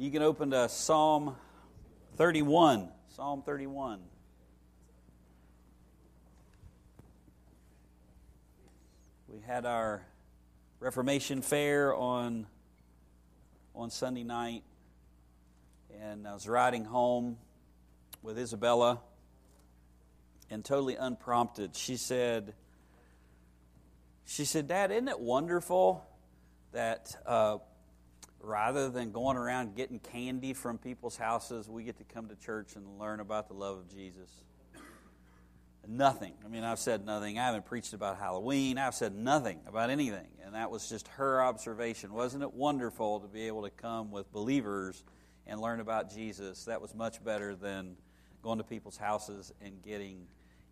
You can open to Psalm 31. Psalm 31. We had our Reformation fair on on Sunday night, and I was riding home with Isabella, and totally unprompted, she said, "She said, Dad, isn't it wonderful that uh, rather than going around getting candy from people's houses, we get to come to church and learn about the love of Jesus?" Nothing. I mean, I've said nothing. I haven't preached about Halloween. I've said nothing about anything. And that was just her observation. Wasn't it wonderful to be able to come with believers and learn about Jesus? That was much better than going to people's houses and getting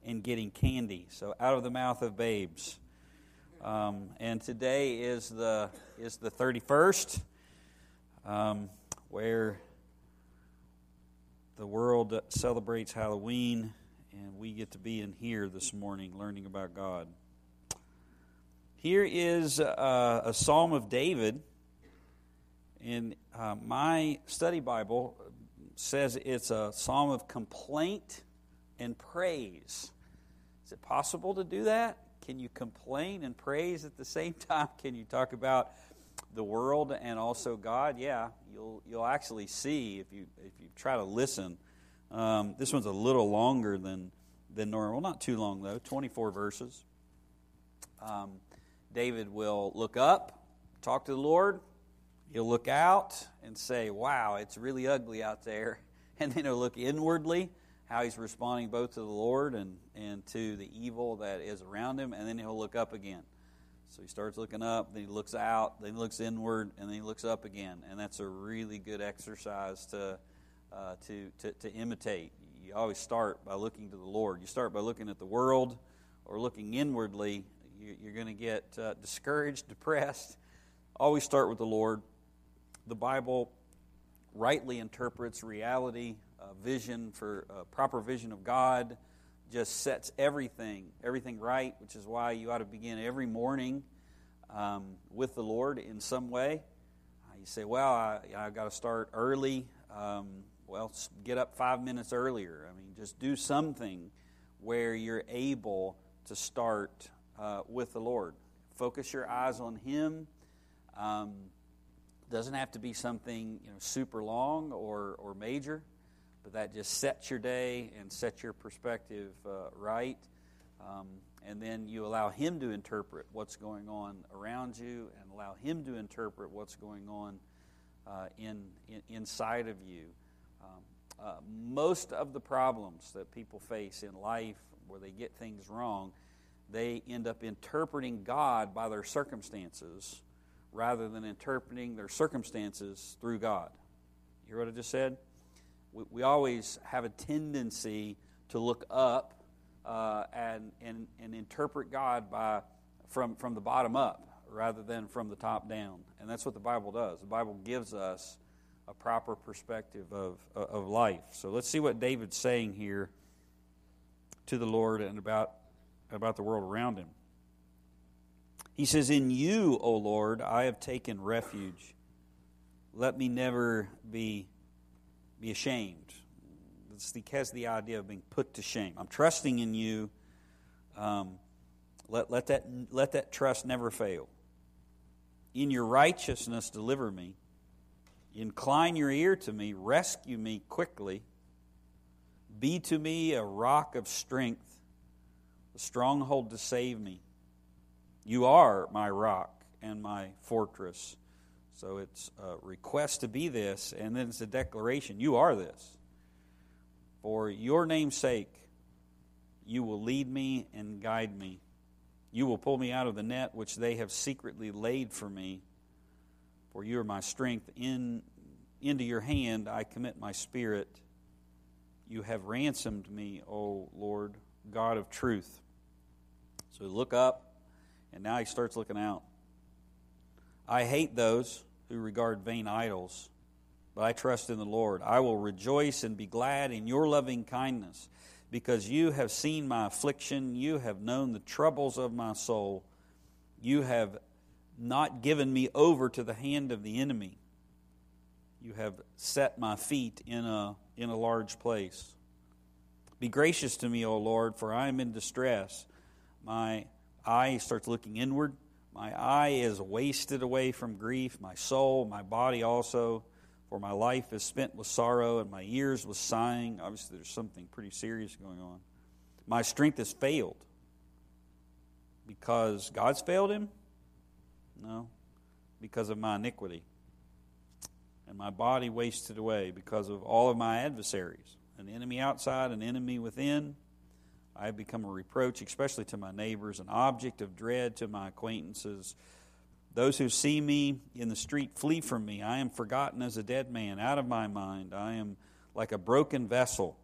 and getting candy. So out of the mouth of babes. Um, and today is the is the thirty first, um, where the world celebrates Halloween and we get to be in here this morning learning about God. Here is uh, a Psalm of David. In uh, my study Bible says it's a psalm of complaint and praise. Is it possible to do that? Can you complain and praise at the same time? Can you talk about the world and also God? Yeah, you'll you'll actually see if you if you try to listen um, this one's a little longer than, than normal. Not too long, though, 24 verses. Um, David will look up, talk to the Lord. He'll look out and say, Wow, it's really ugly out there. And then he'll look inwardly, how he's responding both to the Lord and, and to the evil that is around him. And then he'll look up again. So he starts looking up, then he looks out, then he looks inward, and then he looks up again. And that's a really good exercise to uh, to, to, to imitate. You always start by looking to the Lord. You start by looking at the world or looking inwardly. You, are going to get uh, discouraged, depressed. Always start with the Lord. The Bible rightly interprets reality, uh, vision for uh, proper vision of God, just sets everything, everything right, which is why you ought to begin every morning um, with the Lord in some way. Uh, you say, well, I, I've got to start early. Um, well, get up five minutes earlier. I mean, just do something where you're able to start uh, with the Lord. Focus your eyes on Him. Um, doesn't have to be something you know super long or, or major, but that just sets your day and sets your perspective uh, right. Um, and then you allow Him to interpret what's going on around you and allow Him to interpret what's going on uh, in, in, inside of you. Uh, most of the problems that people face in life where they get things wrong, they end up interpreting God by their circumstances rather than interpreting their circumstances through God. You hear what I just said? We, we always have a tendency to look up uh, and, and, and interpret God by, from, from the bottom up rather than from the top down. And that's what the Bible does. The Bible gives us a proper perspective of, of life. So let's see what David's saying here to the Lord and about, about the world around him. He says, In you, O Lord, I have taken refuge. Let me never be, be ashamed. He has the idea of being put to shame. I'm trusting in you. Um, let, let, that, let that trust never fail. In your righteousness, deliver me. Incline your ear to me, rescue me quickly. Be to me a rock of strength, a stronghold to save me. You are my rock and my fortress. So it's a request to be this, and then it's a declaration you are this. For your name's sake, you will lead me and guide me. You will pull me out of the net which they have secretly laid for me. For you are my strength. In, into your hand I commit my spirit. You have ransomed me, O Lord, God of truth. So look up, and now he starts looking out. I hate those who regard vain idols, but I trust in the Lord. I will rejoice and be glad in your loving kindness, because you have seen my affliction. You have known the troubles of my soul. You have not given me over to the hand of the enemy. You have set my feet in a, in a large place. Be gracious to me, O Lord, for I am in distress. My eye starts looking inward. My eye is wasted away from grief, my soul, my body also, for my life is spent with sorrow, and my ears with sighing. Obviously, there's something pretty serious going on. My strength has failed. Because God's failed him? No, because of my iniquity. And my body wasted away because of all of my adversaries an enemy outside, an enemy within. I have become a reproach, especially to my neighbors, an object of dread to my acquaintances. Those who see me in the street flee from me. I am forgotten as a dead man, out of my mind. I am like a broken vessel.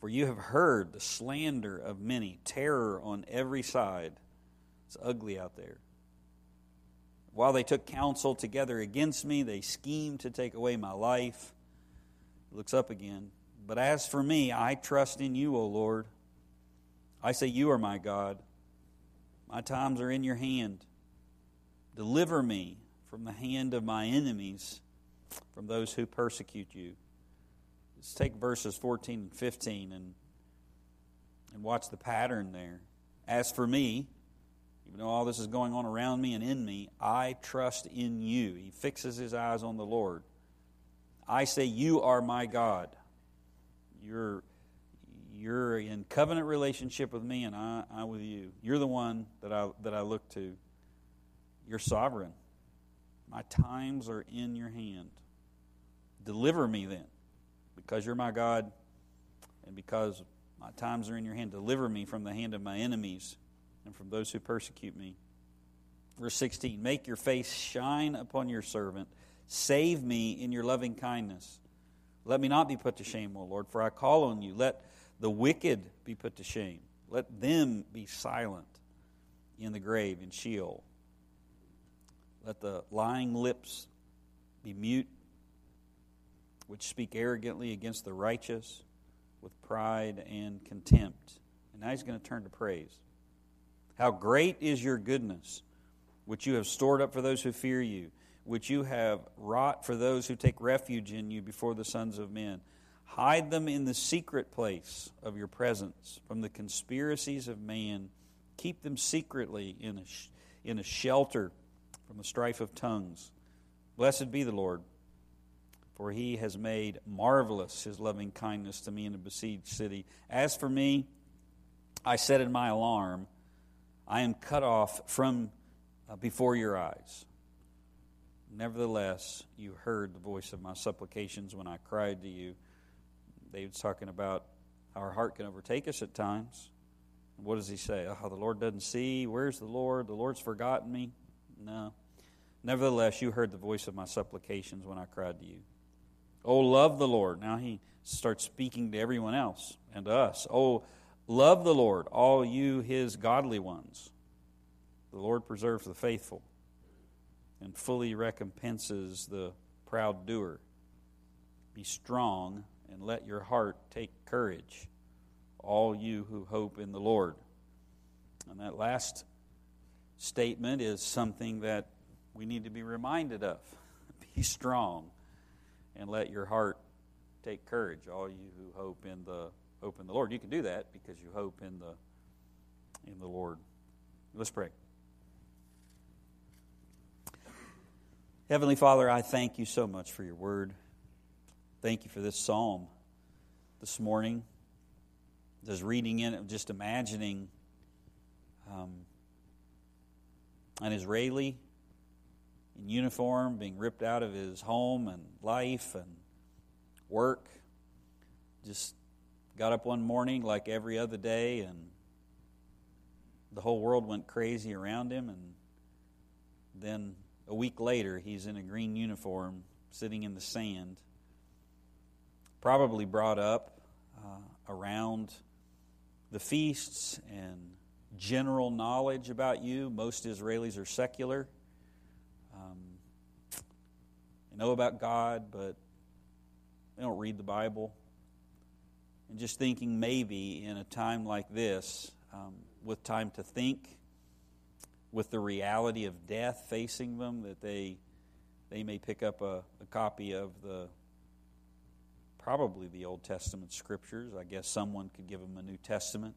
For you have heard the slander of many, terror on every side. It's ugly out there. While they took counsel together against me, they schemed to take away my life. Looks up again. But as for me, I trust in you, O Lord. I say, You are my God. My times are in your hand. Deliver me from the hand of my enemies, from those who persecute you. Let's take verses 14 and 15 and, and watch the pattern there. As for me, even though all this is going on around me and in me, I trust in you. He fixes his eyes on the Lord. I say, You are my God. You're, you're in covenant relationship with me, and I, I with you. You're the one that I, that I look to. You're sovereign. My times are in your hand. Deliver me then, because you're my God, and because my times are in your hand. Deliver me from the hand of my enemies and from those who persecute me. Verse 16 Make your face shine upon your servant Save me in your loving kindness. Let me not be put to shame, O Lord, for I call on you. Let the wicked be put to shame. Let them be silent in the grave, in Sheol. Let the lying lips be mute, which speak arrogantly against the righteous with pride and contempt. And now he's going to turn to praise. How great is your goodness, which you have stored up for those who fear you which you have wrought for those who take refuge in you before the sons of men. Hide them in the secret place of your presence from the conspiracies of man. Keep them secretly in a, sh- in a shelter from the strife of tongues. Blessed be the Lord, for he has made marvelous his loving kindness to me in a besieged city. As for me, I said in my alarm, I am cut off from uh, before your eyes. Nevertheless, you heard the voice of my supplications when I cried to you. David's talking about how our heart can overtake us at times. What does he say? Oh, the Lord doesn't see. Where's the Lord? The Lord's forgotten me. No. Nevertheless, you heard the voice of my supplications when I cried to you. Oh, love the Lord. Now he starts speaking to everyone else and to us. Oh, love the Lord, all you his godly ones. The Lord preserves the faithful and fully recompenses the proud doer. Be strong and let your heart take courage, all you who hope in the Lord. And that last statement is something that we need to be reminded of. Be strong and let your heart take courage, all you who hope in the hope in the Lord. You can do that because you hope in the in the Lord. Let's pray. Heavenly Father, I thank you so much for your word. Thank you for this psalm this morning. Just reading it, just imagining um, an Israeli in uniform being ripped out of his home and life and work. Just got up one morning like every other day, and the whole world went crazy around him, and then a week later, he's in a green uniform sitting in the sand, probably brought up uh, around the feasts and general knowledge about you. Most Israelis are secular. Um, they know about God, but they don't read the Bible. And just thinking maybe in a time like this, um, with time to think with the reality of death facing them, that they they may pick up a, a copy of the probably the Old Testament scriptures. I guess someone could give them a New Testament.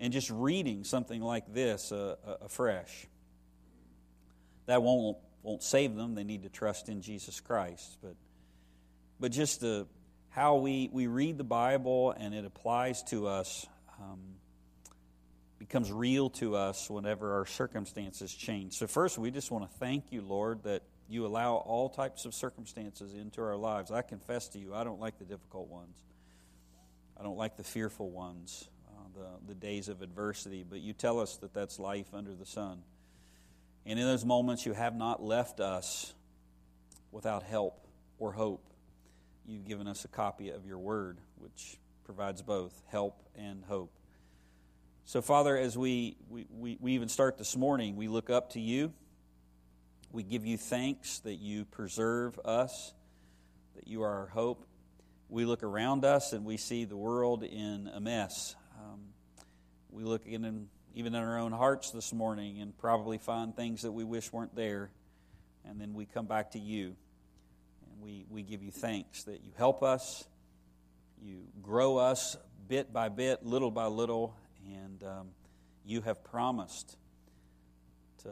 And just reading something like this uh, uh, afresh. That won't, won't save them. They need to trust in Jesus Christ. But, but just the, how we, we read the Bible and it applies to us um, becomes real to us whenever our circumstances change. So, first, we just want to thank you, Lord, that you allow all types of circumstances into our lives. I confess to you, I don't like the difficult ones. I don't like the fearful ones, uh, the, the days of adversity, but you tell us that that's life under the sun. And in those moments, you have not left us without help or hope. You've given us a copy of your word, which provides both help and hope. So, Father, as we, we, we even start this morning, we look up to you. We give you thanks that you preserve us, that you are our hope. We look around us and we see the world in a mess. Um, we look in, even in our own hearts this morning and probably find things that we wish weren't there. And then we come back to you and we, we give you thanks that you help us, you grow us bit by bit, little by little, and um, you have promised to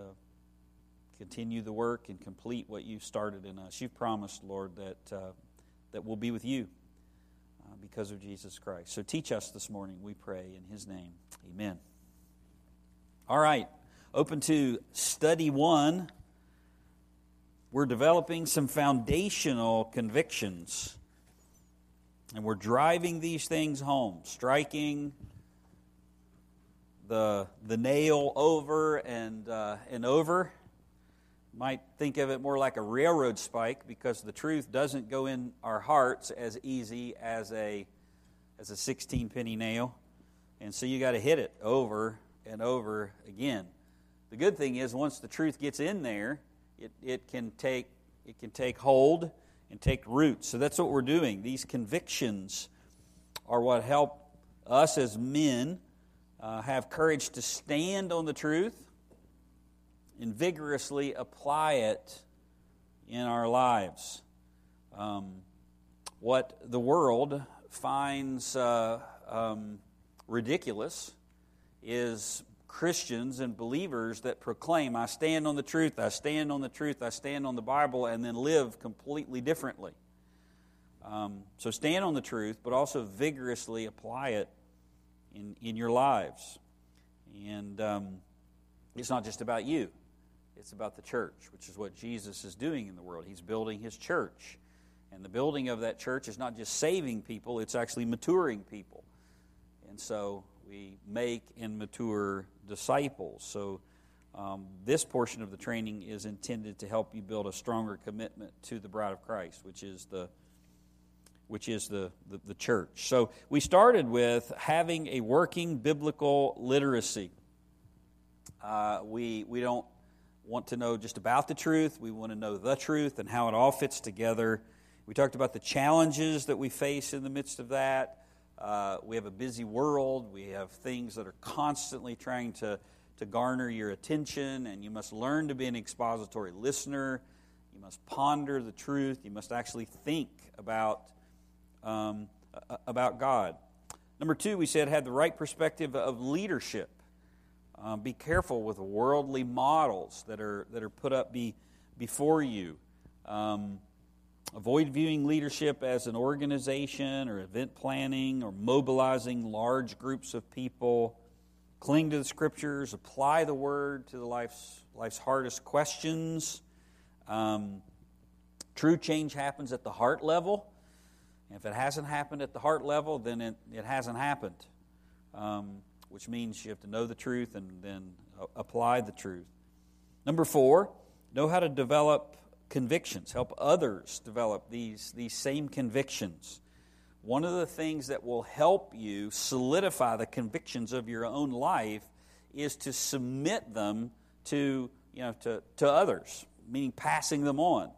continue the work and complete what you've started in us. You've promised, Lord, that, uh, that we'll be with you uh, because of Jesus Christ. So teach us this morning, we pray, in His name. Amen. All right, open to study one. We're developing some foundational convictions. And we're driving these things home, striking the, the nail over and, uh, and over. Might think of it more like a railroad spike because the truth doesn't go in our hearts as easy as a as a 16 penny nail. And so you got to hit it over and over again. The good thing is once the truth gets in there it, it can take it can take hold and take root. So that's what we're doing. These convictions are what help us as men uh, have courage to stand on the truth and vigorously apply it in our lives. Um, what the world finds uh, um, ridiculous is Christians and believers that proclaim, I stand on the truth, I stand on the truth, I stand on the Bible, and then live completely differently. Um, so stand on the truth, but also vigorously apply it in, in your lives. And um, it's not just about you. It's about the church, which is what Jesus is doing in the world. He's building his church. And the building of that church is not just saving people, it's actually maturing people. And so we make and mature disciples. So um, this portion of the training is intended to help you build a stronger commitment to the bride of Christ, which is the which is the, the, the church. So we started with having a working biblical literacy. Uh, we, we don't want to know just about the truth. We want to know the truth and how it all fits together. We talked about the challenges that we face in the midst of that. Uh, we have a busy world. We have things that are constantly trying to, to garner your attention, and you must learn to be an expository listener. You must ponder the truth. You must actually think about, um, about God. Number two, we said, had the right perspective of leadership. Um, be careful with worldly models that are, that are put up be, before you. Um, avoid viewing leadership as an organization or event planning or mobilizing large groups of people. Cling to the scriptures, apply the word to the life's, life's hardest questions. Um, true change happens at the heart level. If it hasn't happened at the heart level, then it, it hasn't happened. Um, which means you have to know the truth and then apply the truth. Number four, know how to develop convictions, help others develop these, these same convictions. One of the things that will help you solidify the convictions of your own life is to submit them to, you know, to, to others, meaning passing them on,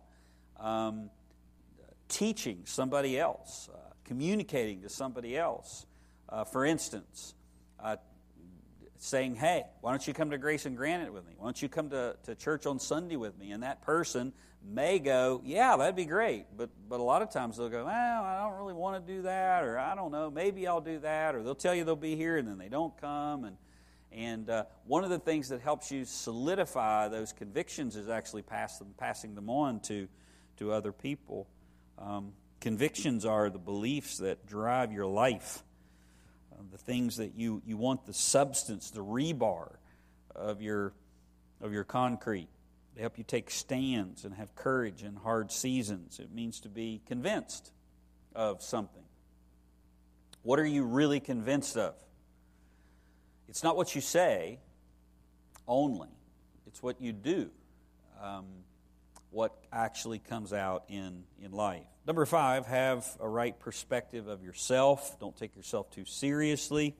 um, teaching somebody else, uh, communicating to somebody else. Uh, for instance, uh, saying, Hey, why don't you come to Grace and Granite with me? Why don't you come to, to church on Sunday with me? And that person may go, yeah, that'd be great. But, but a lot of times they'll go, well, I don't really want to do that, or I don't know, maybe I'll do that, or they'll tell you they'll be here and then they don't come. And, and uh, one of the things that helps you solidify those convictions is actually pass them, passing them on to, to other people. Um, convictions are the beliefs that drive your life, uh, the things that you, you want the substance, the rebar of your, of your concrete. They help you take stands and have courage in hard seasons. It means to be convinced of something. What are you really convinced of? It's not what you say only, it's what you do, um, what actually comes out in, in life. Number five, have a right perspective of yourself. Don't take yourself too seriously.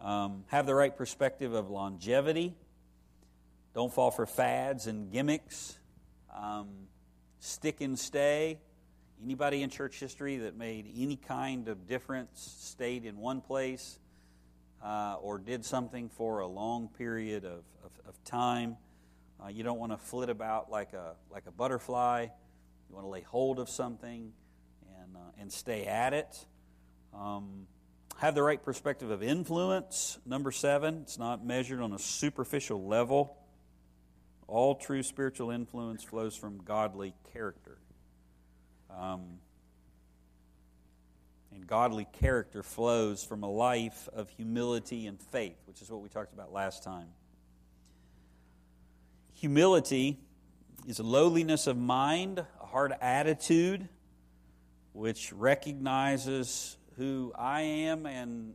Um, have the right perspective of longevity. Don't fall for fads and gimmicks. Um, stick and stay. Anybody in church history that made any kind of difference stayed in one place uh, or did something for a long period of, of, of time. Uh, you don't want to flit about like a, like a butterfly. You want to lay hold of something and, uh, and stay at it. Um, have the right perspective of influence. Number seven, it's not measured on a superficial level. All true spiritual influence flows from godly character. Um, and godly character flows from a life of humility and faith, which is what we talked about last time. Humility is a lowliness of mind, a hard attitude, which recognizes who I am and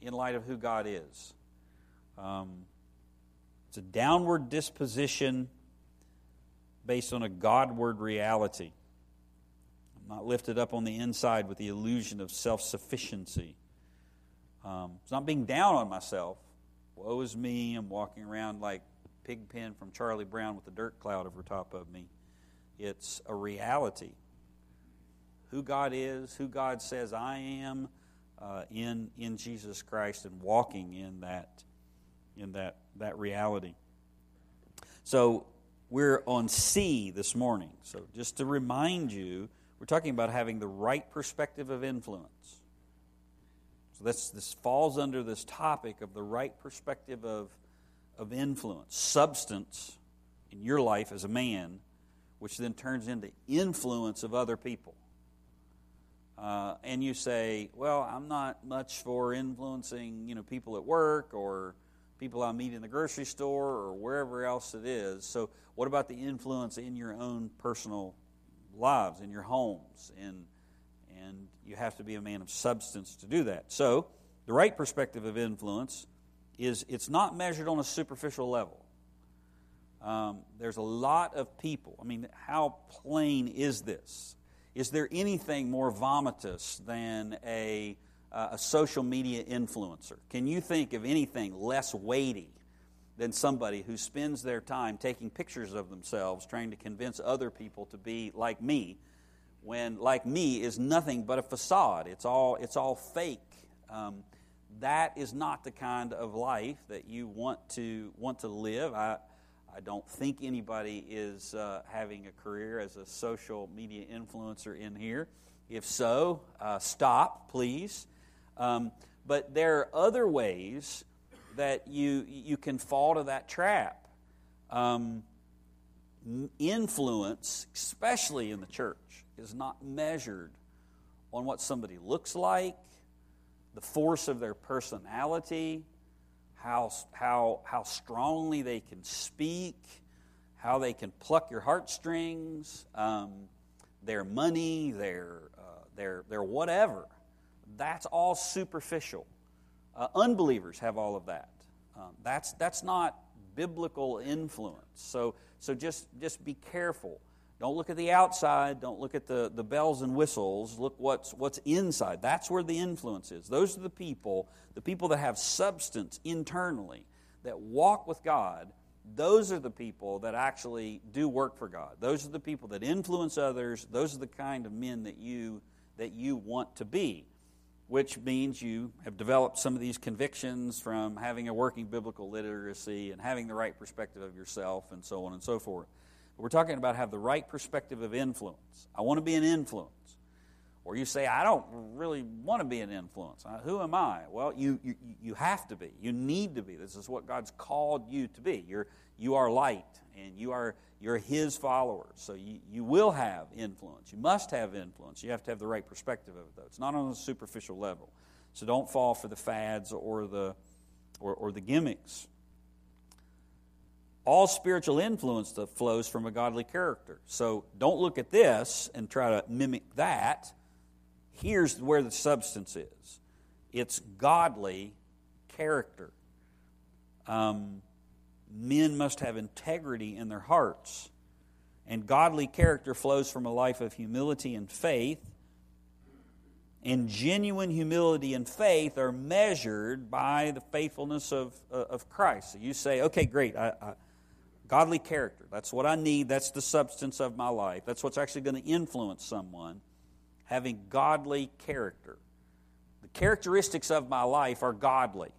in light of who God is. Um, it's a downward disposition based on a Godward reality. I'm not lifted up on the inside with the illusion of self sufficiency. Um, it's not being down on myself. Woe is me. I'm walking around like Pigpen from Charlie Brown with a dirt cloud over top of me. It's a reality. Who God is, who God says I am uh, in, in Jesus Christ, and walking in that in that, that reality. So we're on C this morning. So just to remind you, we're talking about having the right perspective of influence. So this, this falls under this topic of the right perspective of, of influence, substance in your life as a man, which then turns into influence of other people. Uh, and you say, well, I'm not much for influencing, you know, people at work or people I meet in the grocery store or wherever else it is. So, what about the influence in your own personal lives, in your homes? And, and you have to be a man of substance to do that. So, the right perspective of influence is it's not measured on a superficial level. Um, there's a lot of people. I mean, how plain is this? Is there anything more vomitous than a uh, a social media influencer? Can you think of anything less weighty than somebody who spends their time taking pictures of themselves trying to convince other people to be like me when like me is nothing but a facade? It's all, it's all fake. Um, that is not the kind of life that you want to, want to live. I, I don't think anybody is uh, having a career as a social media influencer in here. If so, uh, stop, please. Um, but there are other ways that you, you can fall to that trap. Um, influence, especially in the church, is not measured on what somebody looks like, the force of their personality, how, how, how strongly they can speak, how they can pluck your heartstrings, um, their money, their, uh, their, their whatever that's all superficial. Uh, unbelievers have all of that. Um, that's, that's not biblical influence. So, so just, just be careful. Don't look at the outside. Don't look at the, the bells and whistles. Look what's, what's inside. That's where the influence is. Those are the people, the people that have substance internally, that walk with God. Those are the people that actually do work for God. Those are the people that influence others. Those are the kind of men that you, that you want to be which means you have developed some of these convictions from having a working biblical literacy and having the right perspective of yourself and so on and so forth. We're talking about have the right perspective of influence. I want to be an influence. Or you say, I don't really want to be an influence. Who am I? Well, you, you, you have to be. You need to be. This is what God's called you to be. You're, you are light, and you are, you're His followers. So you, you will have influence. You must have influence. You have to have the right perspective of it, though. It's not on a superficial level. So don't fall for the fads or the, or, or the gimmicks. All spiritual influence that flows from a godly character. So don't look at this and try to mimic that. Here's where the substance is it's godly character. Um, men must have integrity in their hearts. And godly character flows from a life of humility and faith. And genuine humility and faith are measured by the faithfulness of, uh, of Christ. So you say, okay, great, I, I, godly character, that's what I need, that's the substance of my life, that's what's actually going to influence someone having godly character. The characteristics of my life are godly.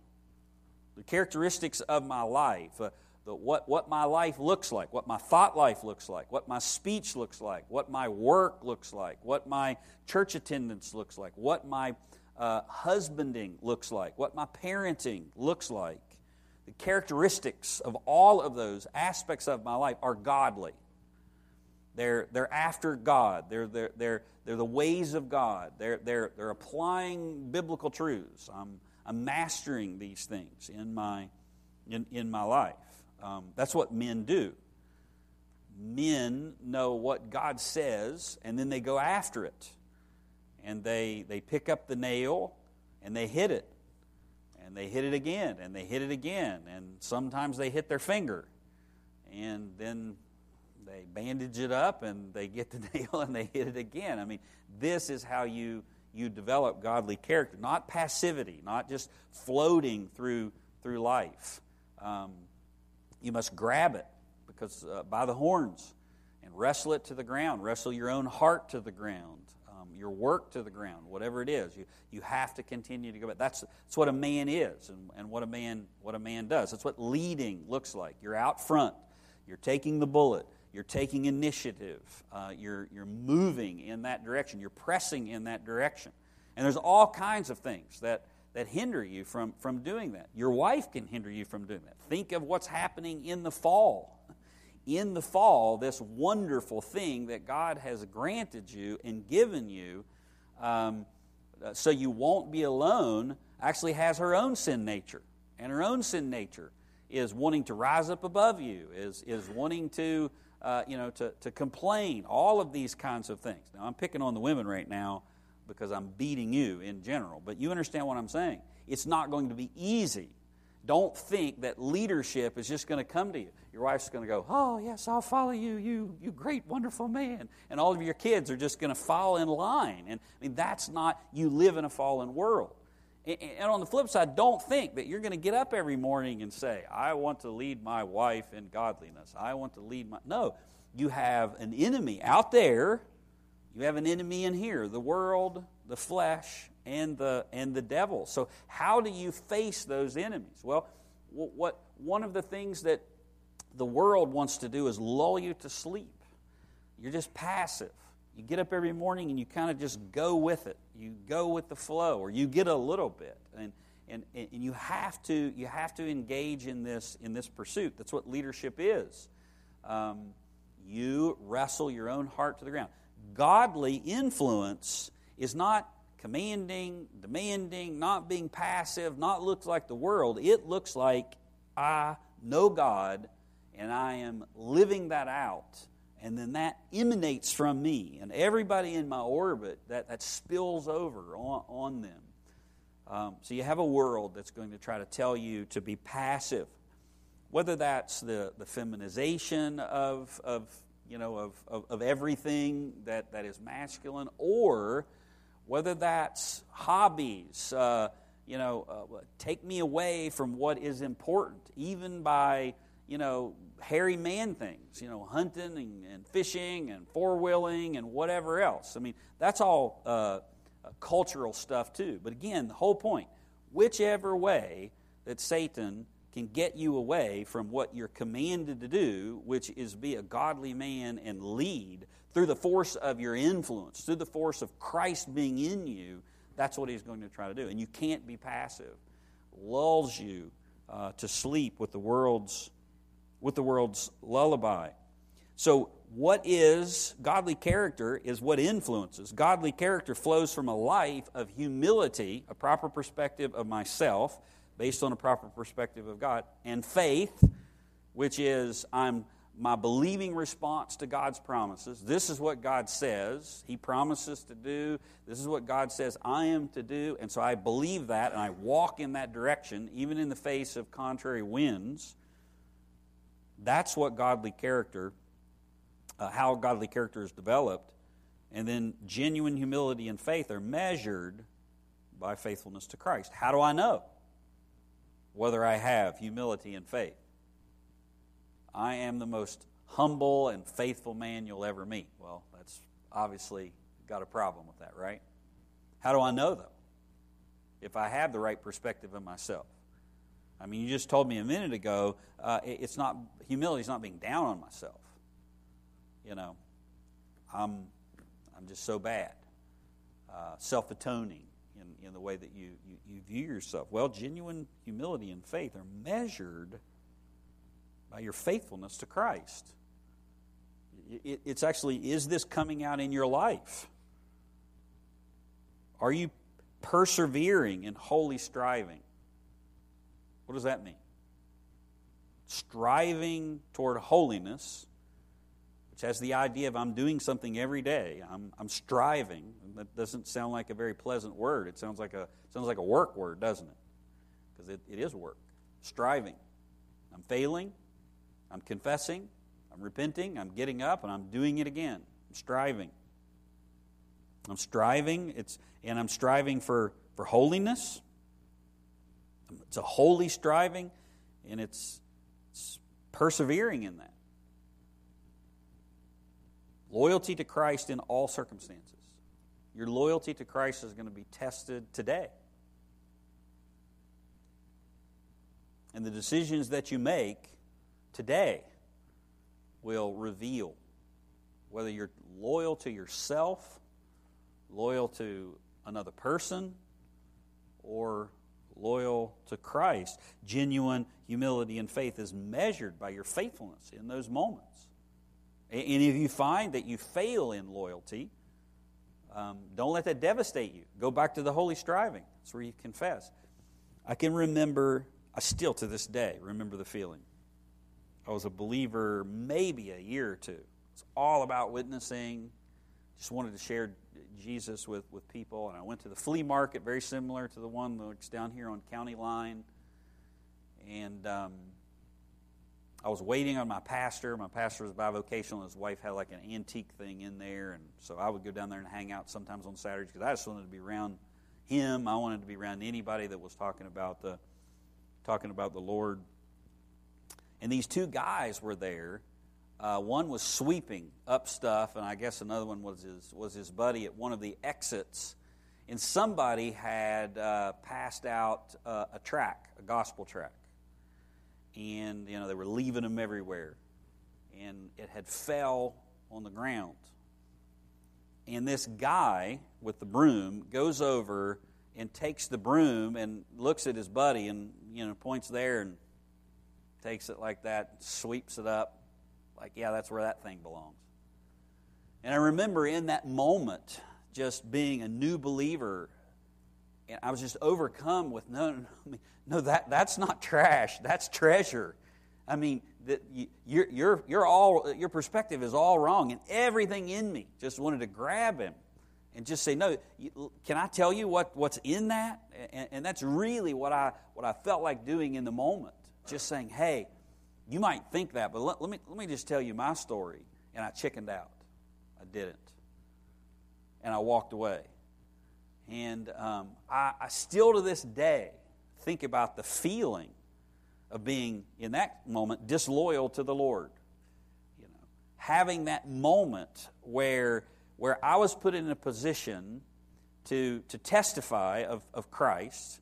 The characteristics of my life, uh, the, what, what my life looks like, what my thought life looks like, what my speech looks like, what my work looks like, what my church attendance looks like, what my uh, husbanding looks like, what my parenting looks like. The characteristics of all of those aspects of my life are godly. They're, they're after God. They're, they're, they're, they're the ways of God. They're, they're, they're applying biblical truths. I'm, I'm mastering these things in my, in, in my life. Um, that's what men do. Men know what God says, and then they go after it. And they, they pick up the nail and they hit it. And they hit it again, and they hit it again. And sometimes they hit their finger. And then they bandage it up and they get the nail and they hit it again. I mean, this is how you you develop godly character, not passivity, not just floating through through life. Um, you must grab it because uh, by the horns and wrestle it to the ground. Wrestle your own heart to the ground, your work to the ground, whatever it is. You you have to continue to go back. That's that's what a man is and, and what a man what a man does. That's what leading looks like. You're out front. You're taking the bullet you're taking initiative, uh, you're, you're moving in that direction, you're pressing in that direction. And there's all kinds of things that, that hinder you from, from doing that. Your wife can hinder you from doing that. Think of what's happening in the fall. In the fall, this wonderful thing that God has granted you and given you um, uh, so you won't be alone actually has her own sin nature. And her own sin nature is wanting to rise up above you, is, is wanting to uh, you know, to, to complain, all of these kinds of things. Now, I'm picking on the women right now because I'm beating you in general, but you understand what I'm saying. It's not going to be easy. Don't think that leadership is just going to come to you. Your wife's going to go, Oh, yes, I'll follow you, you, you great, wonderful man. And all of your kids are just going to fall in line. And I mean, that's not, you live in a fallen world. And on the flip side, don't think that you're going to get up every morning and say, I want to lead my wife in godliness. I want to lead my. No, you have an enemy out there. You have an enemy in here the world, the flesh, and the, and the devil. So, how do you face those enemies? Well, what, one of the things that the world wants to do is lull you to sleep. You're just passive. You get up every morning and you kind of just go with it. You go with the flow, or you get a little bit. And, and, and you, have to, you have to engage in this, in this pursuit. That's what leadership is. Um, you wrestle your own heart to the ground. Godly influence is not commanding, demanding, not being passive, not looks like the world. It looks like I know God and I am living that out and then that emanates from me and everybody in my orbit that, that spills over on, on them um, so you have a world that's going to try to tell you to be passive whether that's the, the feminization of, of you know of, of, of everything that, that is masculine or whether that's hobbies uh, you know uh, take me away from what is important even by you know hairy man things, you know, hunting and, and fishing and four wheeling and whatever else. I mean, that's all uh, uh, cultural stuff too. But again, the whole point whichever way that Satan can get you away from what you're commanded to do, which is be a godly man and lead through the force of your influence, through the force of Christ being in you. That's what he's going to try to do. And you can't be passive. Lulls you uh, to sleep with the world's with the world's lullaby. So, what is godly character is what influences. Godly character flows from a life of humility, a proper perspective of myself, based on a proper perspective of God, and faith, which is I'm my believing response to God's promises. This is what God says He promises to do. This is what God says I am to do. And so I believe that and I walk in that direction, even in the face of contrary winds. That's what godly character, uh, how godly character is developed. And then genuine humility and faith are measured by faithfulness to Christ. How do I know? whether I have humility and faith. I am the most humble and faithful man you'll ever meet. Well, that's obviously got a problem with that, right? How do I know, though? If I have the right perspective of myself. I mean, you just told me a minute ago, uh, it's not, humility is not being down on myself. You know, I'm, I'm just so bad. Uh, Self atoning in, in the way that you, you, you view yourself? Well, genuine humility and faith are measured by your faithfulness to Christ. It's actually, is this coming out in your life? Are you persevering in holy striving? What does that mean? Striving toward holiness which has the idea of I'm doing something every day. I'm, I'm striving. That doesn't sound like a very pleasant word. It sounds like a, sounds like a work word, doesn't it? Because it, it is work. Striving. I'm failing. I'm confessing. I'm repenting. I'm getting up, and I'm doing it again. I'm striving. I'm striving. It's, and I'm striving for, for holiness. It's a holy striving, and it's, it's persevering in that. Loyalty to Christ in all circumstances. Your loyalty to Christ is going to be tested today. And the decisions that you make today will reveal whether you're loyal to yourself, loyal to another person, or loyal to Christ. Genuine humility and faith is measured by your faithfulness in those moments. And if you find that you fail in loyalty, um, don't let that devastate you. Go back to the holy striving. That's where you confess. I can remember, I still to this day remember the feeling. I was a believer maybe a year or two. It's all about witnessing. Just wanted to share Jesus with, with people. And I went to the flea market, very similar to the one that's down here on County Line. And um, I was waiting on my pastor. My pastor was bivocational. His wife had like an antique thing in there, and so I would go down there and hang out sometimes on Saturdays because I just wanted to be around him. I wanted to be around anybody that was talking about the talking about the Lord. And these two guys were there. Uh, one was sweeping up stuff, and I guess another one was his was his buddy at one of the exits. And somebody had uh, passed out uh, a track, a gospel track and you know they were leaving them everywhere and it had fell on the ground and this guy with the broom goes over and takes the broom and looks at his buddy and you know points there and takes it like that sweeps it up like yeah that's where that thing belongs and i remember in that moment just being a new believer and I was just overcome with no, no, no that, that's not trash, that's treasure. I mean, that your, your, your, all, your perspective is all wrong, and everything in me just wanted to grab him and just say, No, can I tell you what, what's in that? And, and that's really what I, what I felt like doing in the moment. Just saying, Hey, you might think that, but let, let, me, let me just tell you my story. And I chickened out. I didn't. And I walked away. And um, I, I still to this day think about the feeling of being in that moment disloyal to the Lord. You know, having that moment where where I was put in a position to to testify of, of Christ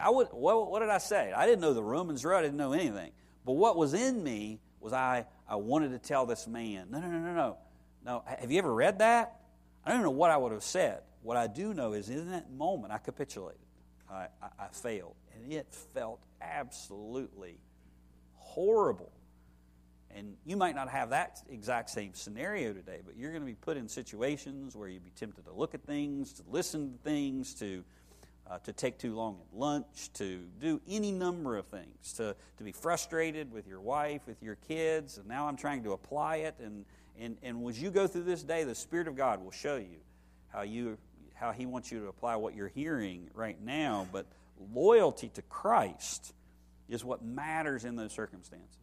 I would, what, what did I say? I didn't know the Romans road. I didn't know anything. But what was in me was I, I wanted to tell this man, no, no, no, no, no. No, have you ever read that? I don't know what I would have said. What I do know is in that moment I capitulated. I, I, I failed. And it felt absolutely horrible. And you might not have that exact same scenario today, but you're going to be put in situations where you'd be tempted to look at things, to listen to things, to, uh, to take too long at lunch, to do any number of things, to, to be frustrated with your wife, with your kids. And now I'm trying to apply it. And, and, and as you go through this day, the Spirit of God will show you how, you how He wants you to apply what you're hearing right now. But loyalty to Christ is what matters in those circumstances.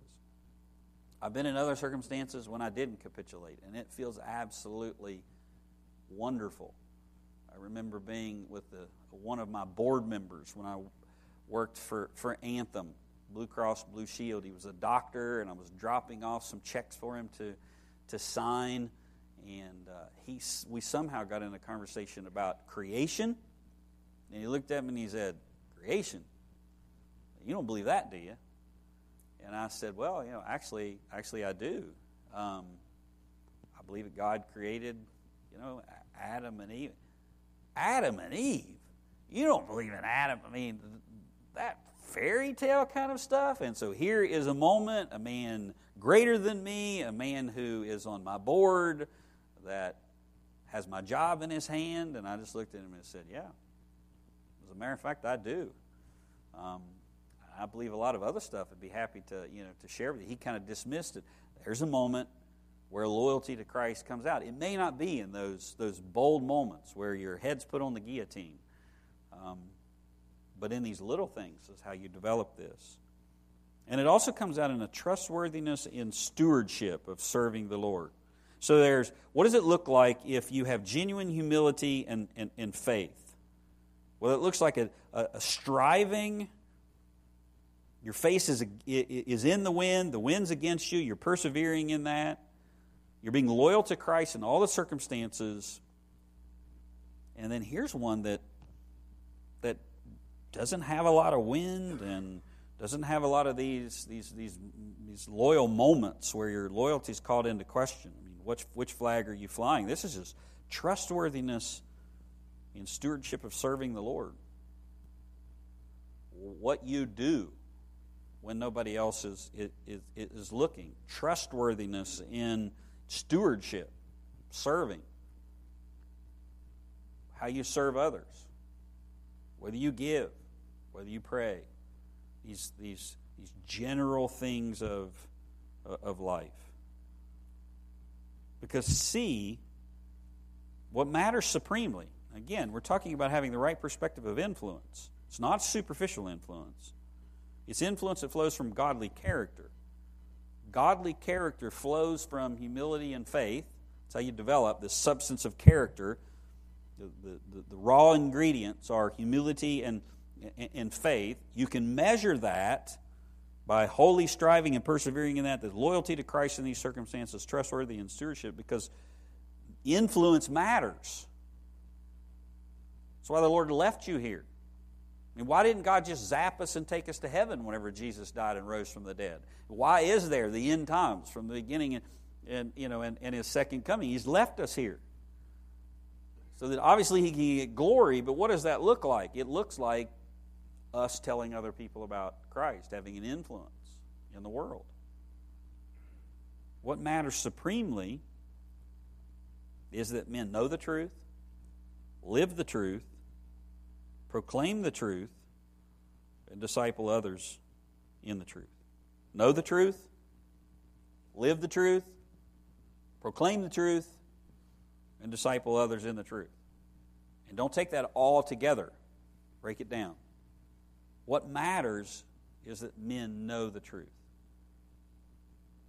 I've been in other circumstances when I didn't capitulate, and it feels absolutely wonderful. I remember being with the, one of my board members when I worked for, for Anthem, Blue Cross Blue Shield. He was a doctor, and I was dropping off some checks for him to, to sign. And uh, he, we somehow got in a conversation about creation. And he looked at me and he said, Creation? You don't believe that, do you? And I said, Well, you know, actually, actually, I do. Um, I believe that God created, you know, Adam and Eve. Adam and Eve? You don't believe in Adam? I mean, that fairy tale kind of stuff. And so here is a moment, a man greater than me, a man who is on my board that has my job in his hand. And I just looked at him and said, Yeah. As a matter of fact, I do. Um, I believe a lot of other stuff I'd be happy to, you know, to share with you. He kind of dismissed it. There's a moment where loyalty to Christ comes out. It may not be in those, those bold moments where your head's put on the guillotine, um, but in these little things is how you develop this. And it also comes out in a trustworthiness in stewardship of serving the Lord. So there's what does it look like if you have genuine humility and, and, and faith? Well, it looks like a, a, a striving your face is, is in the wind, the wind's against you, you're persevering in that. You're being loyal to Christ in all the circumstances. And then here's one that that doesn't have a lot of wind and doesn't have a lot of these these these these loyal moments where your loyalty is called into question. I mean, which which flag are you flying? This is just trustworthiness in stewardship of serving the Lord. What you do when nobody else is, is, is looking. Trustworthiness in stewardship, serving. How you serve others. Whether you give, whether you pray. These, these, these general things of, uh, of life. Because see, what matters supremely, again, we're talking about having the right perspective of influence. It's not superficial influence. It's influence that flows from godly character. Godly character flows from humility and faith. That's how you develop this substance of character. The, the, the, the raw ingredients are humility and, and faith. You can measure that by wholly striving and persevering in that, the loyalty to Christ in these circumstances, trustworthy in stewardship, because influence matters. That's why the Lord left you here. And why didn't God just zap us and take us to heaven whenever Jesus died and rose from the dead? Why is there the end times from the beginning and, and you know and, and his second coming? He's left us here. So that obviously he can get glory, but what does that look like? It looks like us telling other people about Christ, having an influence in the world. What matters supremely is that men know the truth, live the truth, proclaim the truth, and disciple others in the truth. Know the truth, live the truth, proclaim the truth, and disciple others in the truth. And don't take that all together, break it down. What matters is that men know the truth.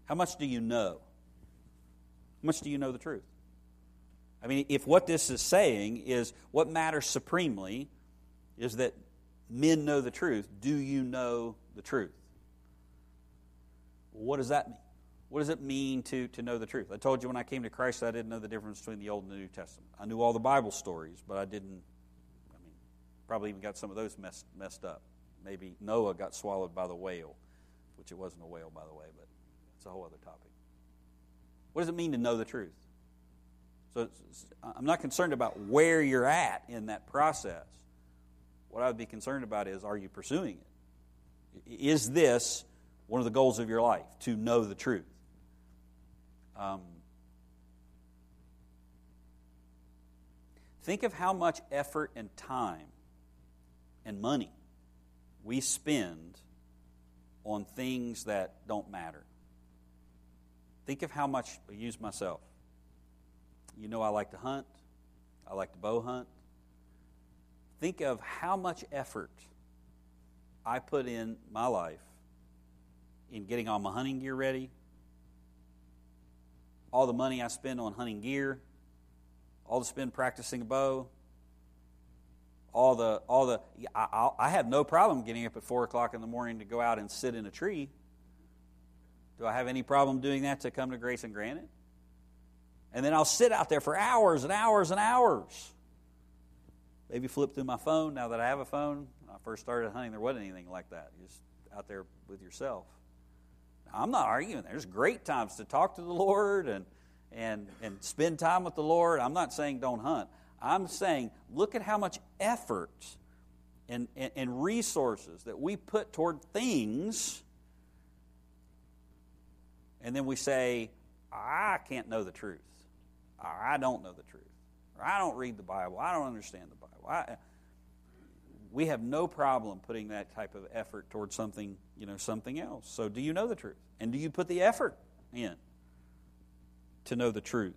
How much do you know? How much do you know the truth? I mean, if what this is saying is what matters supremely is that men know the truth. Do you know the truth? What does that mean? What does it mean to, to know the truth? I told you when I came to Christ, I didn't know the difference between the Old and the New Testament. I knew all the Bible stories, but I didn't, I mean, probably even got some of those messed, messed up. maybe Noah got swallowed by the whale, which it wasn't a whale, by the way, but it's a whole other topic. What does it mean to know the truth? So I'm not concerned about where you're at in that process. What I would be concerned about is are you pursuing it? Is this one of the goals of your life, to know the truth? Um, think of how much effort and time and money we spend on things that don't matter. Think of how much, I use myself. You know, I like to hunt, I like to bow hunt. Think of how much effort I put in my life in getting all my hunting gear ready, all the money I spend on hunting gear, all the spend practicing a bow, all the all the I, I have no problem getting up at four o'clock in the morning to go out and sit in a tree. Do I have any problem doing that to come to Grace and Granite? And then I'll sit out there for hours and hours and hours. Maybe flip through my phone now that I have a phone. When I first started hunting, there wasn't anything like that. You're just out there with yourself. I'm not arguing. There's great times to talk to the Lord and, and, and spend time with the Lord. I'm not saying don't hunt. I'm saying look at how much effort and, and, and resources that we put toward things, and then we say, I can't know the truth. I don't know the truth. Or I don't read the Bible. I don't understand the Bible. We have no problem putting that type of effort towards something, you know, something else. So do you know the truth? And do you put the effort in to know the truth?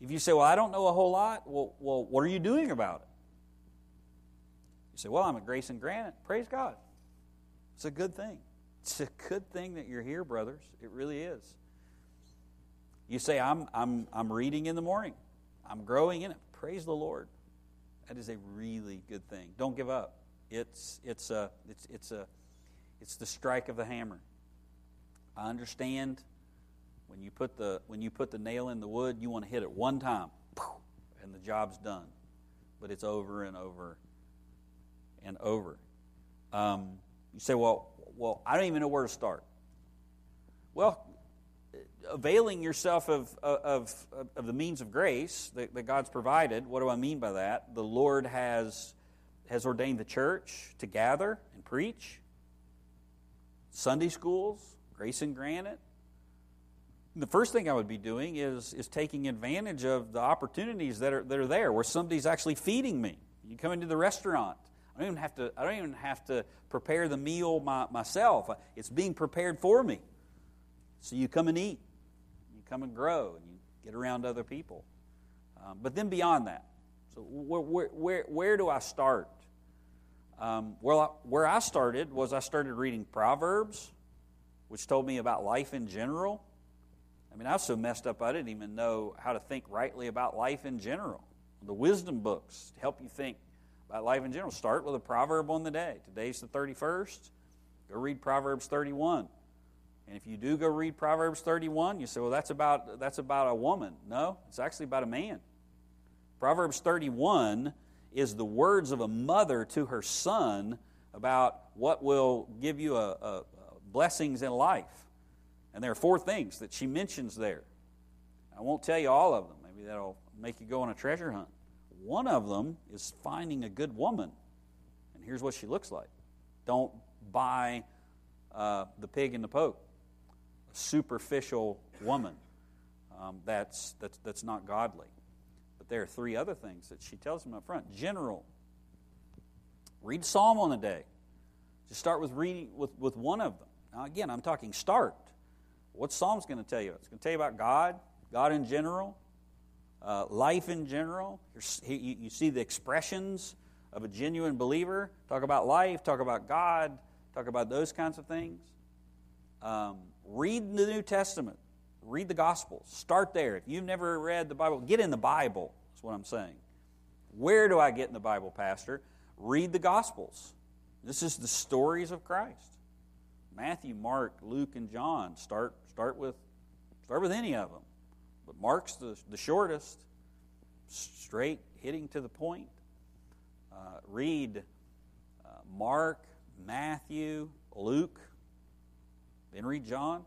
If you say, well, I don't know a whole lot, well, well what are you doing about it? You say, well, I'm a Grace and Granite. Praise God. It's a good thing. It's a good thing that you're here, brothers. It really is. You say, I'm, I'm, I'm reading in the morning, I'm growing in it. Praise the Lord. That is a really good thing. Don't give up. It's, it's, a, it's, it's, a, it's the strike of the hammer. I understand when you put the, when you put the nail in the wood, you want to hit it one time, and the job's done. But it's over and over and over. Um, you say, well, well, I don't even know where to start. Well, availing yourself of, of, of, the means of grace that, that God's provided, what do I mean by that? The Lord has, has ordained the church to gather and preach, Sunday schools, grace and granite. The first thing I would be doing is, is taking advantage of the opportunities that are, that are there where somebody's actually feeding me. You come into the restaurant. I don't even have to, I don't even have to prepare the meal my, myself. It's being prepared for me. So you come and eat come and grow and you get around other people. Um, but then beyond that, so where, where, where, do I start? Um, well, where I started was I started reading Proverbs, which told me about life in general. I mean, I was so messed up I didn't even know how to think rightly about life in general. The wisdom books help you think about life in general. Start with a proverb on the day. Today's the 31st. Go read Proverbs 31. And if you do go read Proverbs 31, you say, well, that's about, that's about a woman. No, it's actually about a man. Proverbs 31 is the words of a mother to her son about what will give you a, a, a blessings in life. And there are four things that she mentions there. I won't tell you all of them. Maybe that'll make you go on a treasure hunt. One of them is finding a good woman. And here's what she looks like. Don't buy uh, the pig in the poke superficial woman um, that's, that's, that's not godly. But there are three other things that she tells him up front. General. Read Psalm on a day. Just start with reading with, with one of them. Now, again, I'm talking start. What Psalm's going to tell you? It's going to tell you about God, God in general, uh, life in general. You, you see the expressions of a genuine believer. Talk about life, talk about God, talk about those kinds of things. Um, read the New Testament, read the Gospels. Start there. If you've never read the Bible, get in the Bible, is what I'm saying. Where do I get in the Bible, Pastor? Read the Gospels. This is the stories of Christ. Matthew, Mark, Luke, and John. Start, start, with, start with any of them. But Mark's the, the shortest, straight, hitting to the point. Uh, read uh, Mark, Matthew, Luke. Then read John.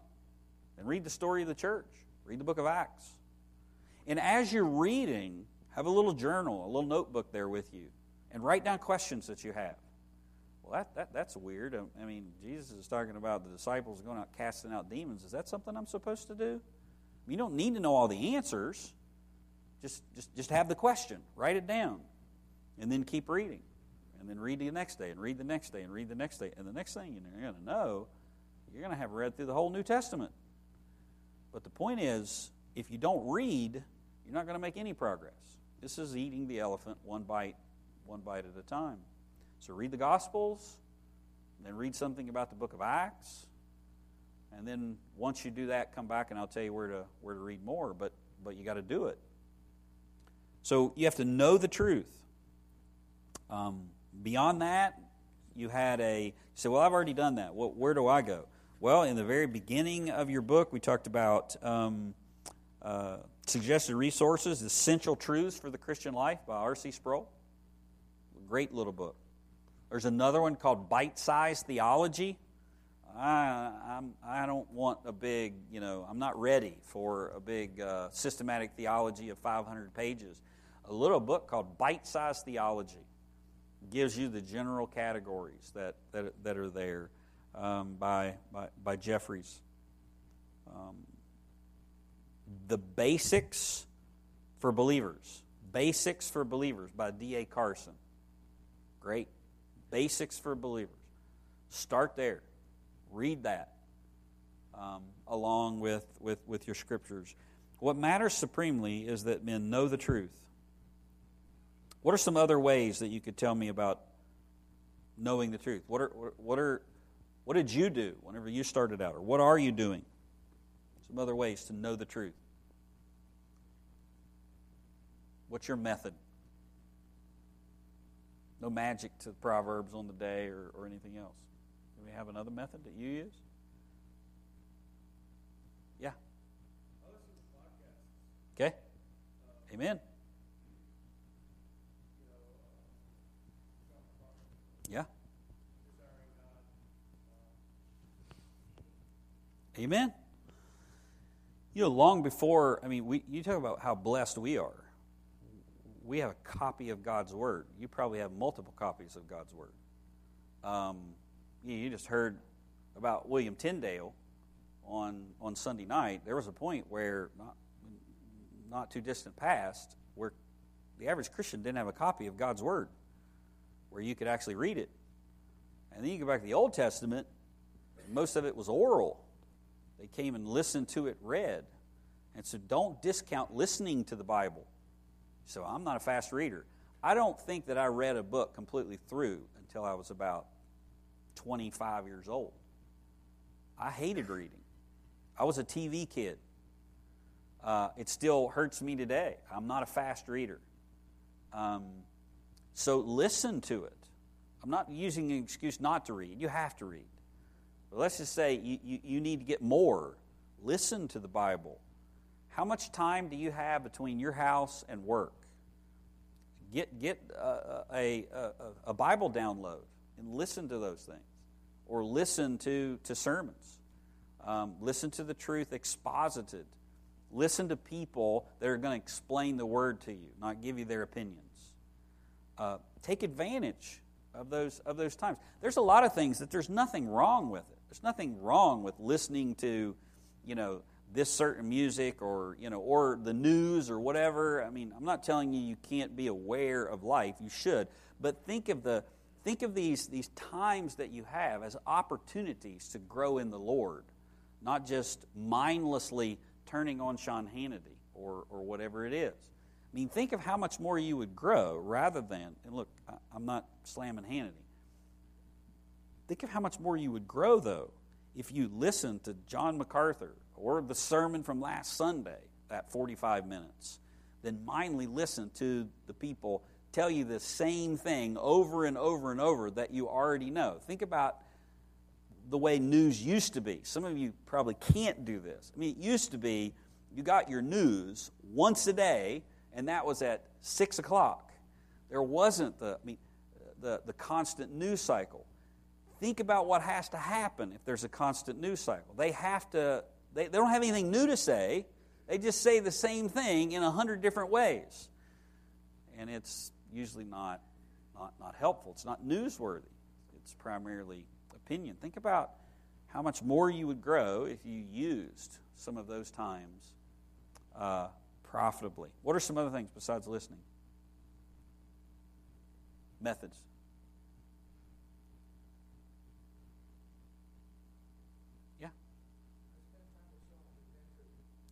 Then read the story of the church. Read the book of Acts. And as you're reading, have a little journal, a little notebook there with you, and write down questions that you have. Well, that, that, that's weird. Um, I mean, Jesus is talking about the disciples going out casting out demons. Is that something I'm supposed to do? You don't need to know all the answers. Just, just, just have the question, write it down, and then keep reading. And then read the next day, and read the next day, and read the next day. And the next thing you're going to know, you're going to have read through the whole New Testament. But the point is, if you don't read, you're not going to make any progress. This is eating the elephant one bite, one bite at a time. So read the Gospels, then read something about the book of Acts, and then once you do that, come back and I'll tell you where to where to read more. But but you got to do it. So you have to know the truth. Um, beyond that, you had a you say, well, I've already done that. Well, where do I go? Well, in the very beginning of your book, we talked about um, uh, suggested resources, essential truths for the Christian life by R.C. Sproul. Great little book. There's another one called Bite Size Theology. I, I'm, I don't want a big, you know, I'm not ready for a big uh, systematic theology of 500 pages. A little book called Bite Size Theology gives you the general categories that, that, that are there um, by, by, by Jeffries. Um, the Basics for Believers. Basics for Believers by D.A. Carson. Great. Basics for Believers. Start there. Read that um, along with, with, with your scriptures. What matters supremely is that men know the truth. What are some other ways that you could tell me about knowing the truth? What are, what are, what did you do whenever you started out, or what are you doing? Some other ways to know the truth. What's your method? No magic to the Proverbs on the day or, or anything else. Do we have another method that you use? Yeah. Okay. Amen. Yeah. Amen. You know, long before, I mean, we, you talk about how blessed we are. We have a copy of God's Word. You probably have multiple copies of God's Word. Um, you just heard about William Tyndale on, on Sunday night. There was a point where, not, not too distant past, where the average Christian didn't have a copy of God's Word where you could actually read it. And then you go back to the Old Testament, most of it was oral. They came and listened to it read. And so don't discount listening to the Bible. So I'm not a fast reader. I don't think that I read a book completely through until I was about 25 years old. I hated reading. I was a TV kid. Uh, it still hurts me today. I'm not a fast reader. Um, so listen to it. I'm not using an excuse not to read. You have to read. Let's just say you, you, you need to get more. Listen to the Bible. How much time do you have between your house and work? Get, get a, a, a, a Bible download and listen to those things. Or listen to, to sermons. Um, listen to the truth exposited. Listen to people that are going to explain the word to you, not give you their opinions. Uh, take advantage of those, of those times. There's a lot of things that there's nothing wrong with it. There's nothing wrong with listening to, you know, this certain music or, you know, or the news or whatever. I mean, I'm not telling you you can't be aware of life. You should. But think of the think of these these times that you have as opportunities to grow in the Lord, not just mindlessly turning on Sean Hannity or or whatever it is. I mean, think of how much more you would grow rather than, and look, I'm not slamming Hannity. Think of how much more you would grow, though, if you listened to John MacArthur or the sermon from last Sunday, that 45 minutes, than mindly listen to the people tell you the same thing over and over and over that you already know. Think about the way news used to be. Some of you probably can't do this. I mean, it used to be you got your news once a day and that was at 6 o'clock. There wasn't the, I mean, the, the constant news cycle. Think about what has to happen if there's a constant news cycle. They have to, they, they don't have anything new to say. They just say the same thing in a hundred different ways. And it's usually not, not, not helpful. It's not newsworthy. It's primarily opinion. Think about how much more you would grow if you used some of those times uh, profitably. What are some other things besides listening? Methods.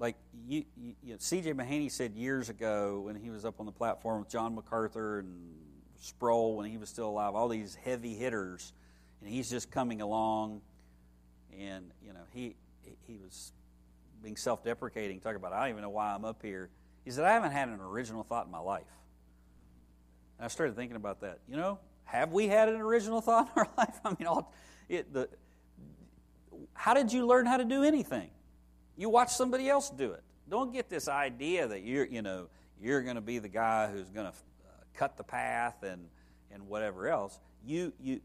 Like you, you, you know, C.J. Mahaney said years ago when he was up on the platform with John MacArthur and Sproul when he was still alive, all these heavy hitters, and he's just coming along, and you know he he was being self-deprecating, talking about I don't even know why I'm up here. He said I haven't had an original thought in my life. And I started thinking about that. You know, have we had an original thought in our life? I mean, all, it, the, how did you learn how to do anything? You watch somebody else do it. Don't get this idea that you're, you know, you're going to be the guy who's going to uh, cut the path and and whatever else. You you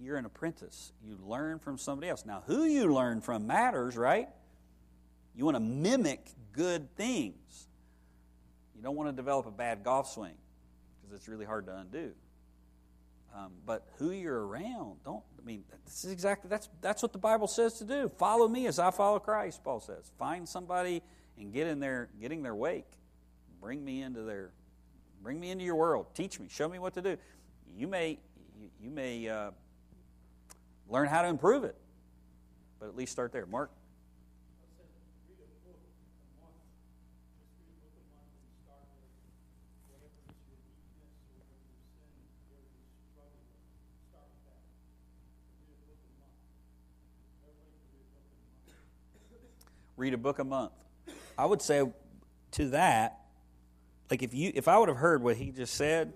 you're an apprentice. You learn from somebody else. Now, who you learn from matters, right? You want to mimic good things. You don't want to develop a bad golf swing because it's really hard to undo. Um, but who you're around, don't I mean, this is exactly that's that's what the Bible says to do. Follow me as I follow Christ. Paul says, find somebody and get in their getting their wake. Bring me into their, bring me into your world. Teach me. Show me what to do. You may you, you may uh, learn how to improve it, but at least start there. Mark. Read a book a month. I would say to that, like if you if I would have heard what he just said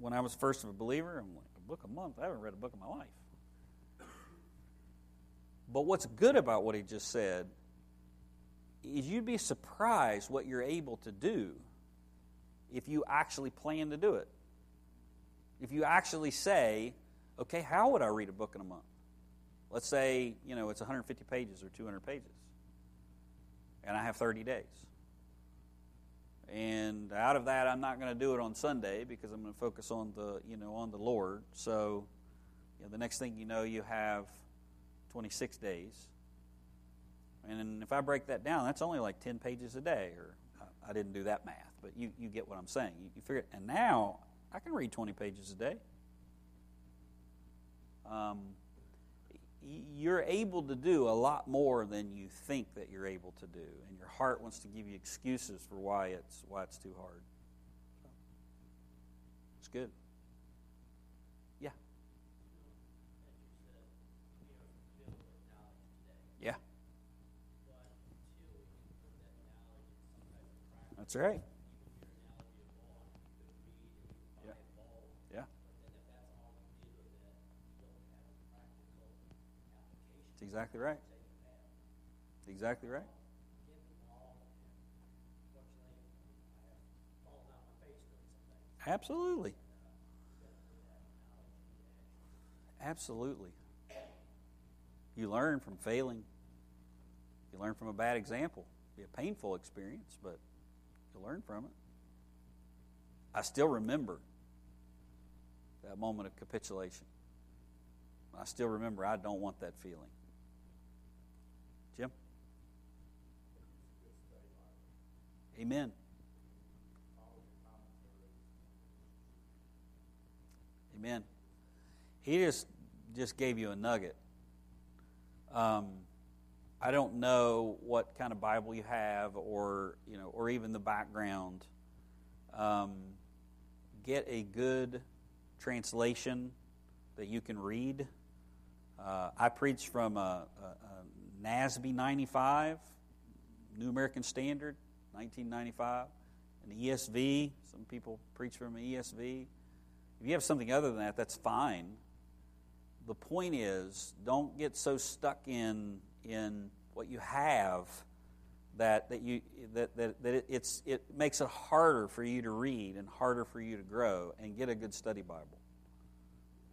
when I was first a believer, I'm like, a book a month? I haven't read a book in my life. But what's good about what he just said is you'd be surprised what you're able to do if you actually plan to do it. If you actually say, okay, how would I read a book in a month? Let's say, you know, it's 150 pages or 200 pages and I have 30 days. And out of that, I'm not going to do it on Sunday because I'm going to focus on the, you know, on the Lord. So, you know, the next thing you know, you have 26 days. And if I break that down, that's only like 10 pages a day. Or I didn't do that math, but you, you get what I'm saying. You, you figure it. And now I can read 20 pages a day. Um, you're able to do a lot more than you think that you're able to do, and your heart wants to give you excuses for why it's why it's too hard. It's good. Yeah. Yeah. That's right. Exactly right. Exactly right. Absolutely. Absolutely. You learn from failing. You learn from a bad example. It'll be a painful experience, but you learn from it. I still remember that moment of capitulation. I still remember I don't want that feeling. Amen. Amen. He just just gave you a nugget. Um, I don't know what kind of Bible you have, or you know, or even the background. Um, get a good translation that you can read. Uh, I preach from a, a, a NASB 95, New American Standard, 1995, an ESV. Some people preach from an ESV. If you have something other than that, that's fine. The point is, don't get so stuck in in what you have that that you that that, that it, it's it makes it harder for you to read and harder for you to grow and get a good study Bible.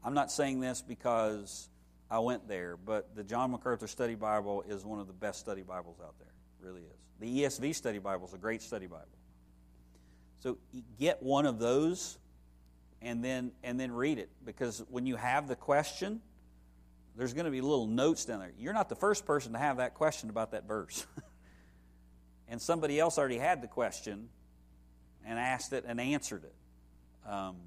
I'm not saying this because I went there, but the John MacArthur Study Bible is one of the best study Bibles out there. It really is. The ESV Study Bible is a great study Bible. So get one of those and then and then read it because when you have the question, there's going to be little notes down there. You're not the first person to have that question about that verse. and somebody else already had the question and asked it and answered it. Um,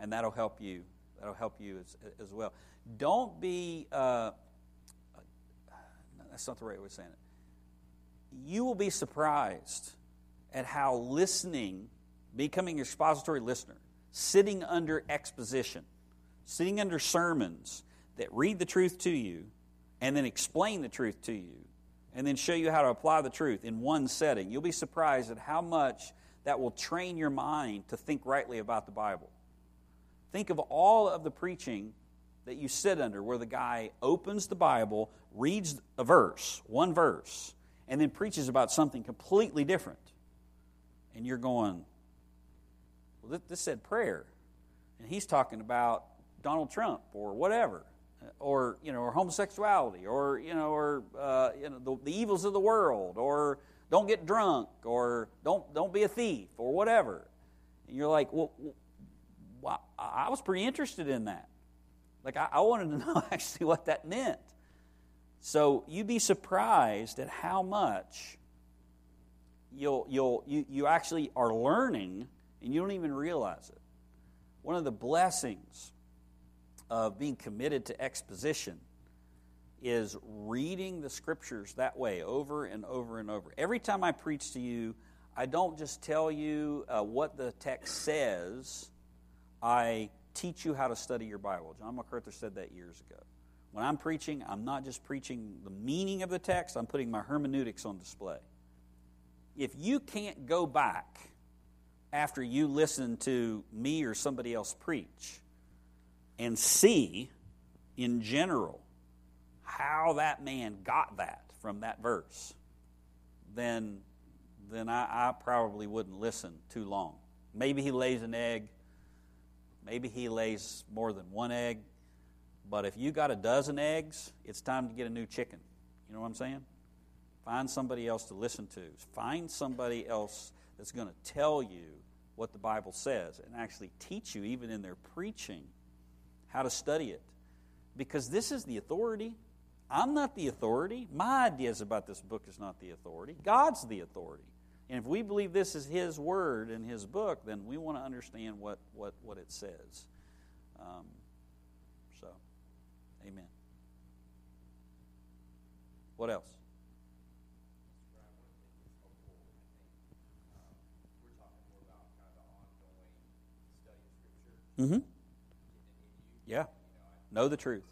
and that'll help you. That'll help you as, as well. Don't be, uh, that's not the right way of saying it. You will be surprised at how listening, becoming an expository listener, sitting under exposition, sitting under sermons that read the truth to you and then explain the truth to you and then show you how to apply the truth in one setting, you'll be surprised at how much that will train your mind to think rightly about the Bible. Think of all of the preaching that you sit under where the guy opens the Bible, reads a verse, one verse, and then preaches about something completely different. And you're going, well, this said prayer. And he's talking about Donald Trump or whatever, or, you know, or homosexuality, or, you know, or, uh, you know, the, the evils of the world, or don't get drunk, or don't, don't be a thief, or whatever. And you're like, well, well I was pretty interested in that. Like, I, I wanted to know actually what that meant. So you'd be surprised at how much you'll, you'll, you, you actually are learning and you don't even realize it. One of the blessings of being committed to exposition is reading the scriptures that way over and over and over. Every time I preach to you, I don't just tell you uh, what the text says, I teach you how to study your Bible. John MacArthur said that years ago. When I'm preaching, I'm not just preaching the meaning of the text, I'm putting my hermeneutics on display. If you can't go back after you listen to me or somebody else preach and see in general how that man got that from that verse, then, then I, I probably wouldn't listen too long. Maybe he lays an egg, maybe he lays more than one egg, but if you got a dozen eggs, it's time to get a new chicken. You know what I'm saying? Find somebody else to listen to. Find somebody else that's going to tell you what the Bible says and actually teach you, even in their preaching, how to study it. Because this is the authority. I'm not the authority. My ideas about this book is not the authority. God's the authority. And if we believe this is His word and His book, then we want to understand what, what, what it says. Um, so, amen. What else? Mm-hmm. Yeah. Know the truth.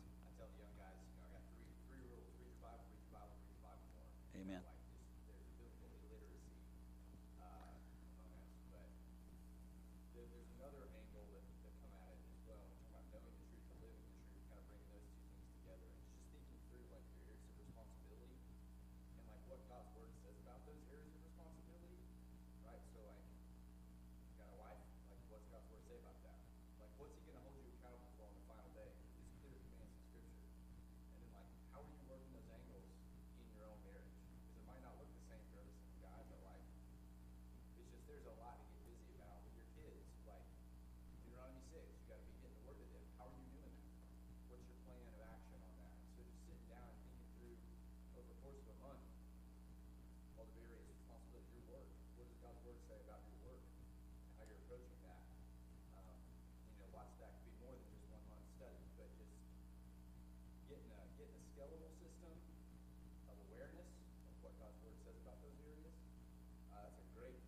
Uh, that's a great,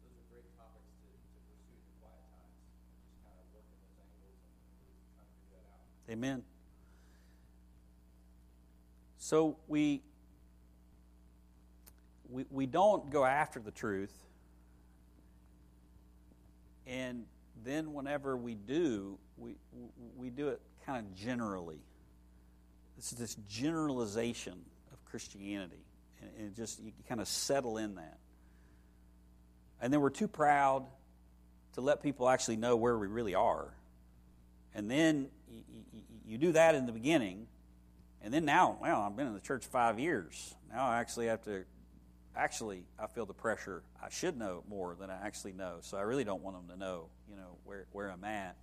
those are great topics to, to pursue in quiet times and just kind of working those angles and trying to figure that out. Amen. So we, we, we don't go after the truth. And then whenever we do, we, we do it kind of generally. This is this generalization of Christianity. And, and just you kind of settle in that. And then we're too proud to let people actually know where we really are. And then you, you, you do that in the beginning, and then now, well, I've been in the church five years. Now I actually have to, actually, I feel the pressure. I should know more than I actually know. So I really don't want them to know, you know, where, where I'm at.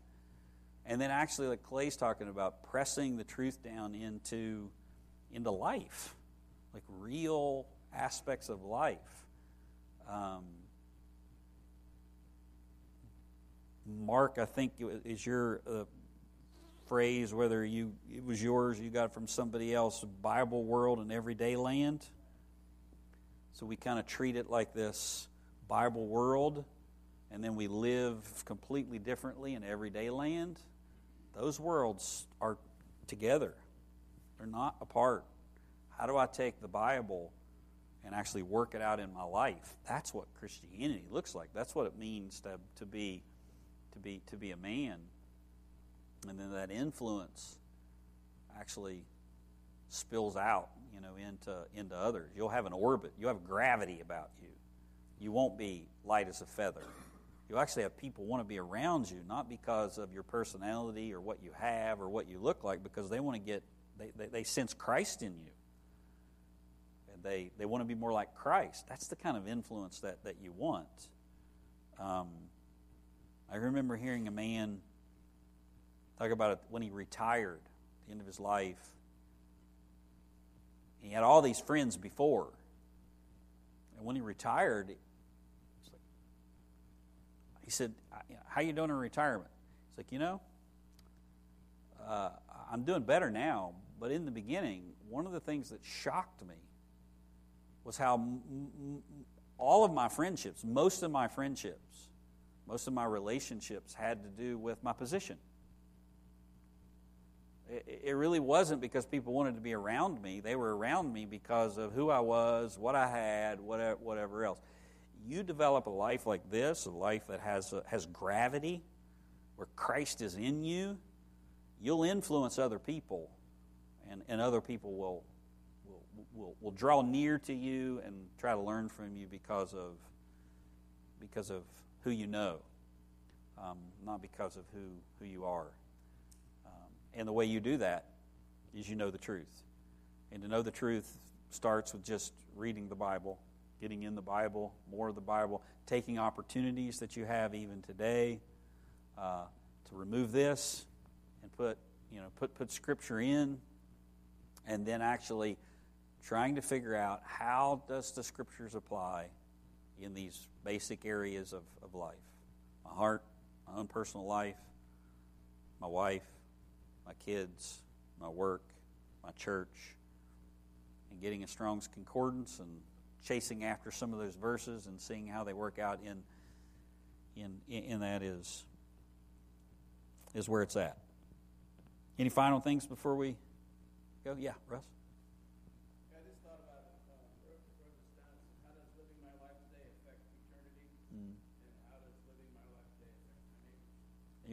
And then actually, like Clay's talking about, pressing the truth down into, into life, like real aspects of life. Um, Mark, I think, is your uh, phrase, whether you it was yours, you got from somebody else, Bible world and everyday land. So we kind of treat it like this Bible world, and then we live completely differently in everyday land. Those worlds are together, they're not apart. How do I take the Bible and actually work it out in my life? That's what Christianity looks like. That's what it means to, to, be, to, be, to be a man. And then that influence actually spills out, you know, into, into others. You'll have an orbit. You'll have gravity about you. You won't be light as a feather. You'll actually have people want to be around you, not because of your personality or what you have or what you look like, because they want to get, they, they, they sense Christ in you. And they, they want to be more like Christ. That's the kind of influence that, that you want. Um, I remember hearing a man Talk about it when he retired, the end of his life. He had all these friends before. And when he retired, he said, How you doing in retirement? He's like, You know, uh, I'm doing better now, but in the beginning, one of the things that shocked me was how m- m- all of my friendships, most of my friendships, most of my relationships had to do with my position. It really wasn't because people wanted to be around me. They were around me because of who I was, what I had, whatever else. You develop a life like this, a life that has, a, has gravity, where Christ is in you, you'll influence other people, and, and other people will, will, will, will draw near to you and try to learn from you because of, because of who you know, um, not because of who, who you are. And the way you do that is you know the truth. And to know the truth starts with just reading the Bible, getting in the Bible, more of the Bible, taking opportunities that you have even today uh, to remove this and put, you know, put, put Scripture in, and then actually trying to figure out how does the Scriptures apply in these basic areas of, of life. My heart, my own personal life, my wife, my kids, my work, my church, and getting a Strong's Concordance and chasing after some of those verses and seeing how they work out in in in that is is where it's at. Any final things before we go? Yeah, Russ.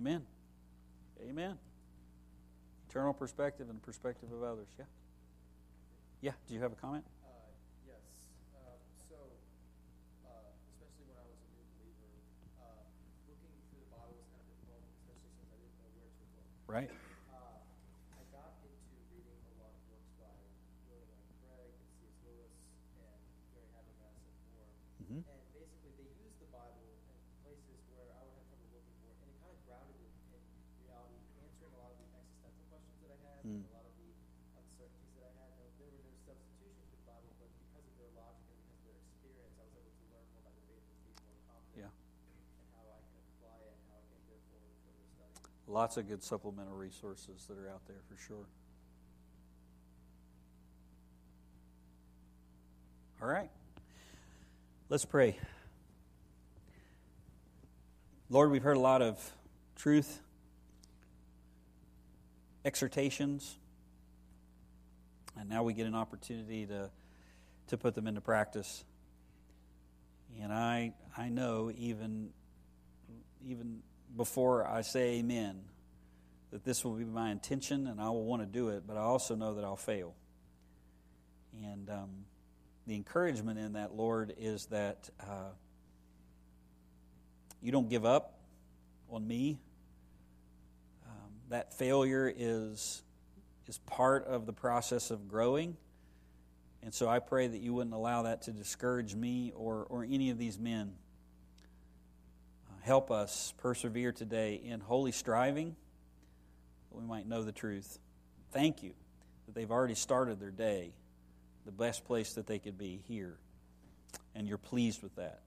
Amen. Amen eternal perspective and the perspective of others. Yeah? Yeah, do you have a comment? Uh, yes. Uh, so, uh, especially when I was a new believer, uh, looking through the Bible was kind of difficult, especially since I didn't know where to look. Right. Uh, I got into reading a lot of books by William Lane Craig and C.S. Lewis and Gary Habermas and more. Mm-hmm. And basically, they use the Bible in places where I would have trouble looking for it, and it kind of grounded it in reality, answering a lot of the questions that I had, mm. a lot of the uncertainties that I had. No, there were no substitutions for the Bible, but because of their logic and because of their experience, I was able to learn more about the faith and be more confident yeah. in how I can apply it and how I can go forward with further study. Lots of good supplemental resources that are out there for sure. All right. Let's pray. Lord, we've heard a lot of truth exhortations. And now we get an opportunity to, to put them into practice. And I, I know even, even before I say amen that this will be my intention and I will want to do it, but I also know that I'll fail. And um, the encouragement in that, Lord, is that uh, you don't give up on me. Um, that failure is, is part of the process of growing. And so I pray that you wouldn't allow that to discourage me or, or any of these men. Help us persevere today in holy striving that we might know the truth. Thank you that they've already started their day the best place that they could be here. And you're pleased with that.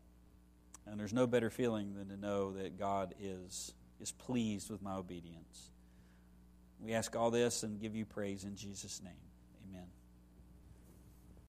And there's no better feeling than to know that God is, is pleased with my obedience. We ask all this and give you praise in Jesus' name.